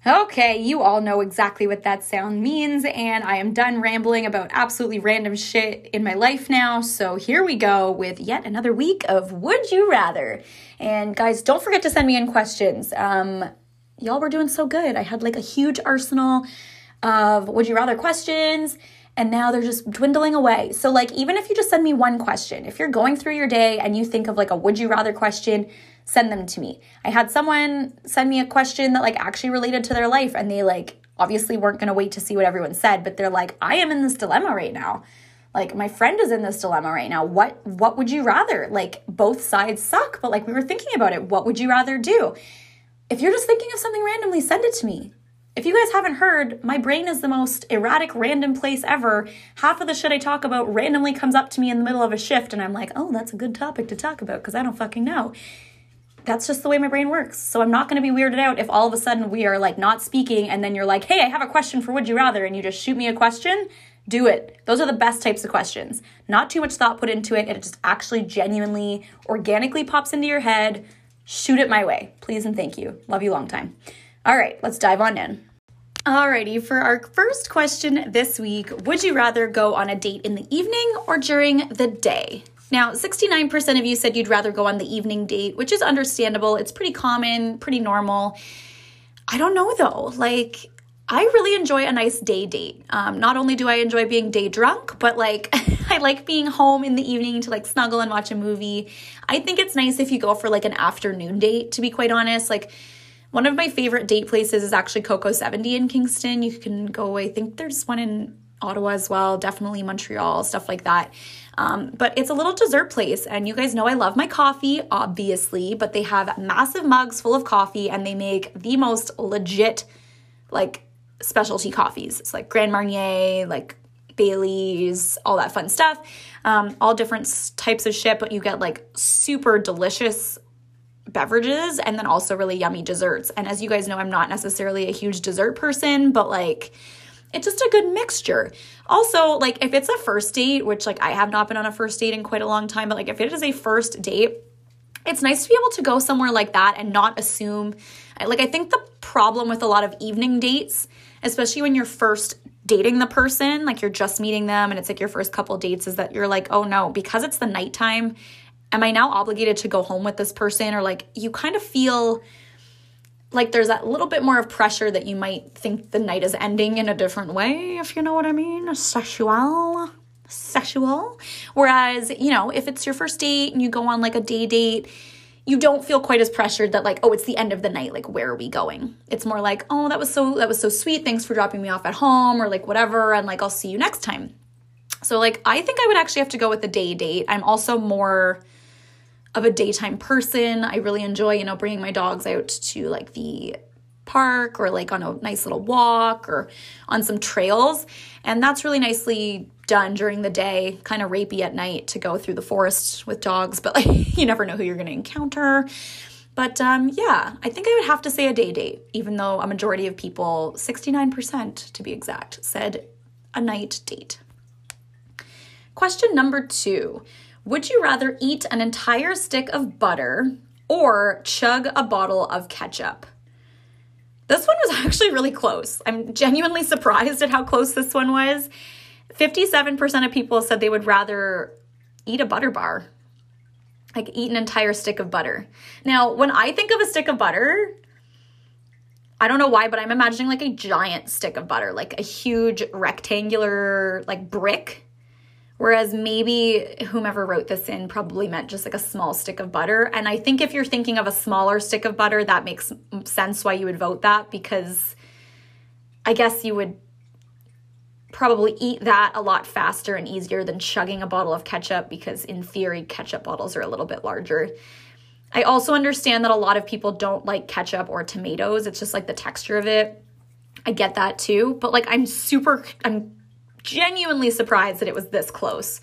Okay, you all know exactly what that sound means, and I am done rambling about absolutely random shit in my life now. So here we go with yet another week of Would You Rather. And guys, don't forget to send me in questions. Um, y'all were doing so good. I had like a huge arsenal of Would You Rather questions and now they're just dwindling away. So, like, even if you just send me one question, if you're going through your day and you think of like a would you rather question, send them to me. I had someone send me a question that like actually related to their life, and they like obviously weren't gonna wait to see what everyone said, but they're like, I am in this dilemma right now. Like my friend is in this dilemma right now. What what would you rather? Like both sides suck, but like we were thinking about it. What would you rather do? If you're just thinking of something randomly, send it to me. If you guys haven't heard, my brain is the most erratic, random place ever. Half of the shit I talk about randomly comes up to me in the middle of a shift, and I'm like, oh, that's a good topic to talk about because I don't fucking know. That's just the way my brain works. So I'm not going to be weirded out if all of a sudden we are like not speaking, and then you're like, hey, I have a question for Would You Rather, and you just shoot me a question. Do it. Those are the best types of questions. Not too much thought put into it. It just actually genuinely, organically pops into your head. Shoot it my way. Please and thank you. Love you long time. All right, let's dive on in. Alrighty, for our first question this week, would you rather go on a date in the evening or during the day? Now, 69% of you said you'd rather go on the evening date, which is understandable. It's pretty common, pretty normal. I don't know though. Like, I really enjoy a nice day date. Um, not only do I enjoy being day drunk, but like, I like being home in the evening to like snuggle and watch a movie. I think it's nice if you go for like an afternoon date, to be quite honest. Like, one of my favorite date places is actually Cacao 70 in Kingston. You can go, I think there's one in Ottawa as well, definitely Montreal, stuff like that. Um, but it's a little dessert place, and you guys know I love my coffee, obviously, but they have massive mugs full of coffee and they make the most legit, like, specialty coffees. It's like Grand Marnier, like Bailey's, all that fun stuff. Um, all different types of shit, but you get like super delicious beverages and then also really yummy desserts. And as you guys know, I'm not necessarily a huge dessert person, but like it's just a good mixture. Also, like if it's a first date, which like I have not been on a first date in quite a long time, but like if it is a first date, it's nice to be able to go somewhere like that and not assume like I think the problem with a lot of evening dates, especially when you're first dating the person, like you're just meeting them and it's like your first couple dates is that you're like, "Oh no, because it's the nighttime, am I now obligated to go home with this person?" or like you kind of feel like there's that little bit more of pressure that you might think the night is ending in a different way, if you know what I mean. Sexual. Sexual. Whereas, you know, if it's your first date and you go on like a day date, you don't feel quite as pressured that like, oh, it's the end of the night, like where are we going? It's more like, oh, that was so that was so sweet. Thanks for dropping me off at home or like whatever and like I'll see you next time. So like I think I would actually have to go with the day date. I'm also more of a daytime person. I really enjoy, you know, bringing my dogs out to like the park or like on a nice little walk or on some trails. And that's really nicely done during the day, kind of rapey at night to go through the forest with dogs, but like you never know who you're going to encounter. But um, yeah, I think I would have to say a day date, even though a majority of people, 69% to be exact, said a night date. Question number two Would you rather eat an entire stick of butter or chug a bottle of ketchup? This one was actually really close. I'm genuinely surprised at how close this one was. 57% of people said they would rather eat a butter bar, like eat an entire stick of butter. Now, when I think of a stick of butter, I don't know why, but I'm imagining like a giant stick of butter, like a huge rectangular like brick. Whereas maybe whomever wrote this in probably meant just like a small stick of butter. And I think if you're thinking of a smaller stick of butter, that makes sense why you would vote that because I guess you would probably eat that a lot faster and easier than chugging a bottle of ketchup because, in theory, ketchup bottles are a little bit larger. I also understand that a lot of people don't like ketchup or tomatoes. It's just like the texture of it. I get that too. But like, I'm super, I'm genuinely surprised that it was this close.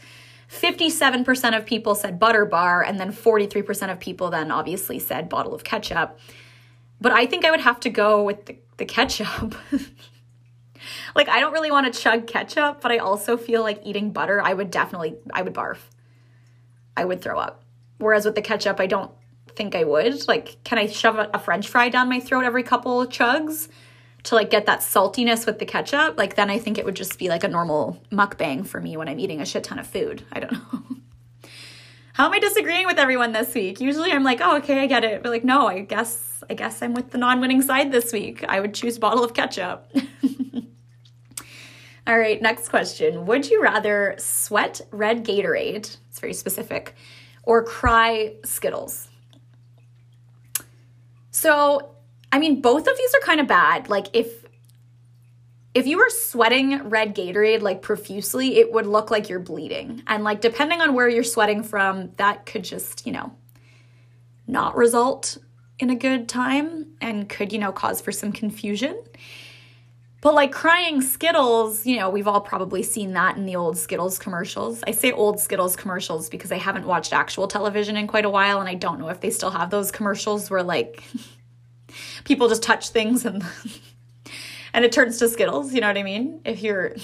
57% of people said butter bar, and then 43% of people then obviously said bottle of ketchup. But I think I would have to go with the, the ketchup. like I don't really want to chug ketchup, but I also feel like eating butter, I would definitely I would barf. I would throw up. Whereas with the ketchup, I don't think I would. Like, can I shove a, a french fry down my throat every couple chugs to like get that saltiness with the ketchup? Like then I think it would just be like a normal mukbang for me when I'm eating a shit ton of food. I don't know. How am I disagreeing with everyone this week? Usually I'm like, "Oh, okay, I get it." But like, no, I guess I guess I'm with the non-winning side this week. I would choose bottle of ketchup. All right, next question. Would you rather sweat red Gatorade? It's very specific. Or cry Skittles? So, I mean, both of these are kind of bad. Like if if you were sweating red Gatorade like profusely, it would look like you're bleeding. And like depending on where you're sweating from, that could just, you know, not result in a good time and could, you know, cause for some confusion. But like crying Skittles, you know, we've all probably seen that in the old Skittles commercials. I say old Skittles commercials because I haven't watched actual television in quite a while and I don't know if they still have those commercials where like people just touch things and and it turns to Skittles, you know what I mean? If you're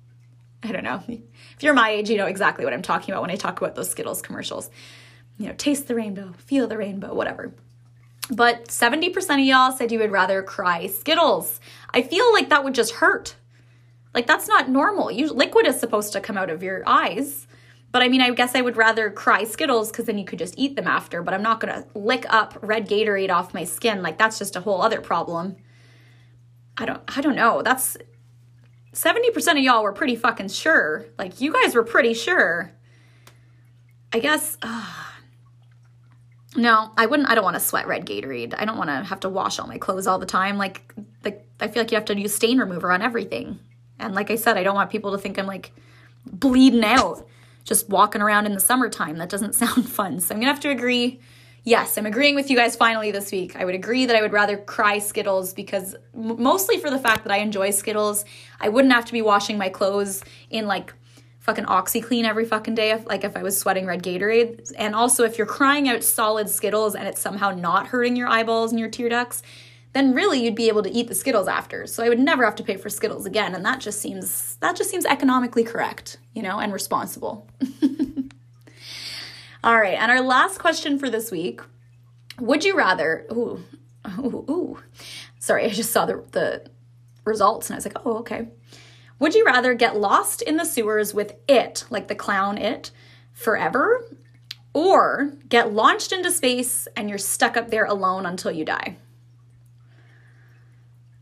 I don't know. If you're my age, you know exactly what I'm talking about when I talk about those Skittles commercials. You know, taste the rainbow, feel the rainbow, whatever. But 70% of y'all said you would rather cry Skittles. I feel like that would just hurt. Like that's not normal. You, liquid is supposed to come out of your eyes. But I mean, I guess I would rather cry Skittles because then you could just eat them after. But I'm not going to lick up red Gatorade off my skin. Like that's just a whole other problem. I don't I don't know. That's 70% of y'all were pretty fucking sure. Like you guys were pretty sure. I guess uh, no, I wouldn't I don't want to sweat red Gatorade. I don't want to have to wash all my clothes all the time. Like like I feel like you have to use stain remover on everything. And like I said, I don't want people to think I'm like bleeding out just walking around in the summertime. That doesn't sound fun. So I'm to have to agree Yes, I'm agreeing with you guys finally this week. I would agree that I would rather cry Skittles because mostly for the fact that I enjoy Skittles. I wouldn't have to be washing my clothes in like fucking OxiClean every fucking day, if, like if I was sweating red Gatorade. And also, if you're crying out solid Skittles and it's somehow not hurting your eyeballs and your tear ducts, then really you'd be able to eat the Skittles after. So I would never have to pay for Skittles again, and that just seems that just seems economically correct, you know, and responsible. All right, and our last question for this week: Would you rather? Ooh, ooh, ooh. Sorry, I just saw the the results and I was like, oh, okay. Would you rather get lost in the sewers with it, like the clown it, forever, or get launched into space and you're stuck up there alone until you die?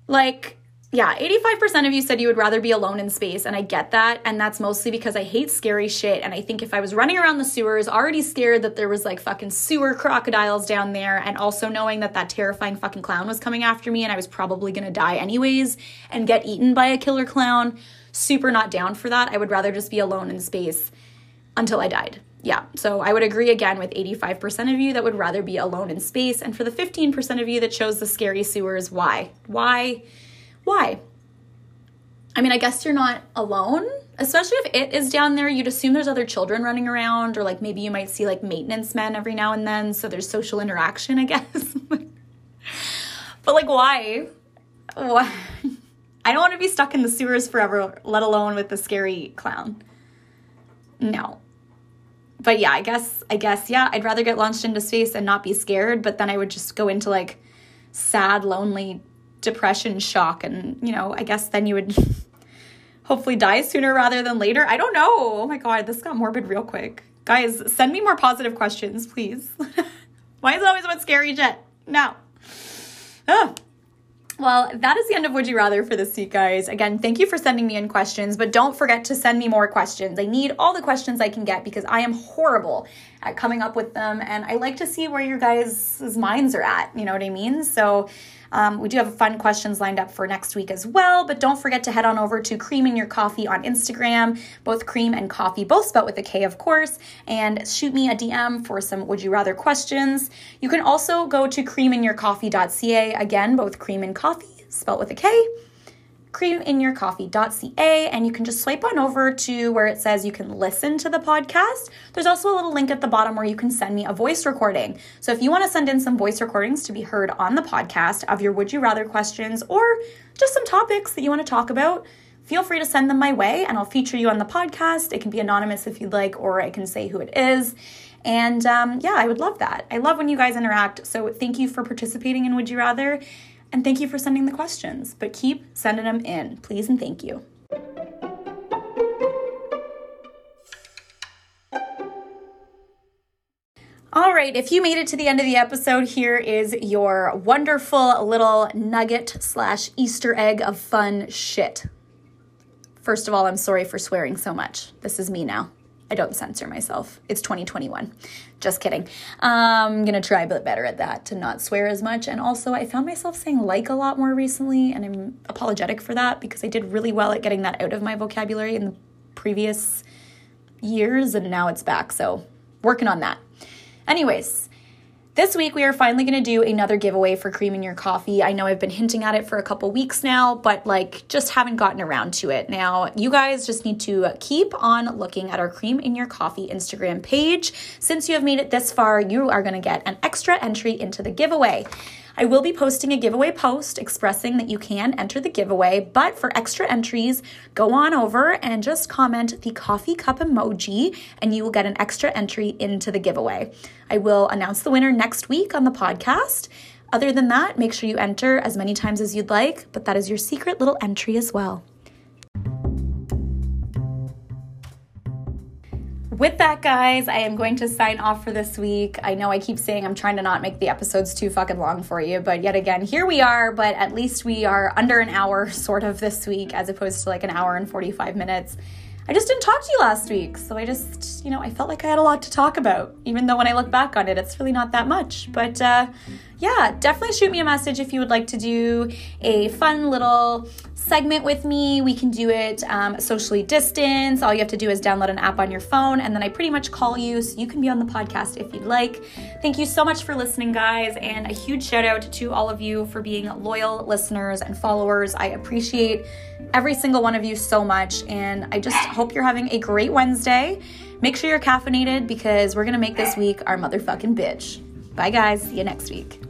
Like, yeah, 85% of you said you would rather be alone in space, and I get that. And that's mostly because I hate scary shit. And I think if I was running around the sewers, already scared that there was like fucking sewer crocodiles down there, and also knowing that that terrifying fucking clown was coming after me and I was probably gonna die anyways and get eaten by a killer clown, super not down for that. I would rather just be alone in space until I died. Yeah, so I would agree again with 85% of you that would rather be alone in space. And for the 15% of you that chose the scary sewers, why? Why? Why? I mean, I guess you're not alone, especially if it is down there. You'd assume there's other children running around, or like maybe you might see like maintenance men every now and then. So there's social interaction, I guess. but like, why? Why? I don't want to be stuck in the sewers forever, let alone with the scary clown. No. But yeah, I guess, I guess, yeah, I'd rather get launched into space and not be scared, but then I would just go into like sad, lonely depression shock and you know i guess then you would hopefully die sooner rather than later. I don't know. Oh my god this got morbid real quick. Guys send me more positive questions please. Why is it always about scary jet? no. Oh. Well, that is the end of Would You Rather for this week, guys. Again, thank you for sending me in questions, but don't forget to send me more questions. I need all the questions I can get because I am horrible at coming up with them, and I like to see where your guys' minds are at. You know what I mean? So, um, we do have fun questions lined up for next week as well, but don't forget to head on over to Kream in Your Koffee on Instagram, both cream and coffee, both spelled with a K, of course, and shoot me a DM for some Would You Rather questions. You can also go to kreaminyourkoffee.ca, again, both cream and coffee, spelled with a K kreaminyourkoffee.ca and you can just swipe on over to where it says you can listen to the podcast. There's also a little link at the bottom where you can send me a voice recording. So if you want to send in some voice recordings to be heard on the podcast of your would you rather questions or just some topics that you want to talk about, feel free to send them my way and I'll feature you on the podcast. It can be anonymous if you'd like, or I can say who it is. And um, yeah, I would love that. I love when you guys interact. So thank you for participating in Would You Rather. And thank you for sending the questions, but keep sending them in, please and thank you. All right, if you made it to the end of the episode, here is your wonderful little nugget slash Easter egg of fun shit. First of all, I'm sorry for swearing so much. This is me now. I don't censor myself. It's 2021. Just kidding. I'm gonna try a bit better at that to not swear as much. And also, I found myself saying like a lot more recently, and I'm apologetic for that because I did really well at getting that out of my vocabulary in the previous years, and now it's back. So, working on that. Anyways, this week, we are finally going to do another giveaway for Kream in Your Koffee. I know I've been hinting at it for a couple weeks now, but like just haven't gotten around to it. Now, you guys just need to keep on looking at our Kream in Your Koffee Instagram page. Since you have made it this far, you are going to get an extra entry into the giveaway. I will be posting a giveaway post expressing that you can enter the giveaway, but for extra entries, go on over and just comment the coffee cup emoji and you will get an extra entry into the giveaway. I will announce the winner next week on the podcast. Other than that, make sure you enter as many times as you'd like, but that is your secret little entry as well. With that, guys, I am going to sign off for this week. I know I keep saying I'm trying to not make the episodes too fucking long for you, but yet again, here we are. But at least we are under an hour, sort of, this week, as opposed to like an hour and 45 minutes. I just didn't talk to you last week, so I just, you know, I felt like I had a lot to talk about, even though when I look back on it, it's really not that much. But uh, yeah, definitely shoot me a message if you would like to do a fun little segment with me. We can do it um, socially distance. All you have to do is download an app on your phone, and then I pretty much call you so you can be on the podcast if you'd like. Thank you so much for listening, guys, and a huge shout out to all of you for being loyal listeners and followers. I appreciate every single one of you so much, and I just hope you're having a great Wednesday. Make sure you're caffeinated because we're gonna make this week our motherfucking bitch. Bye, guys. See you next week.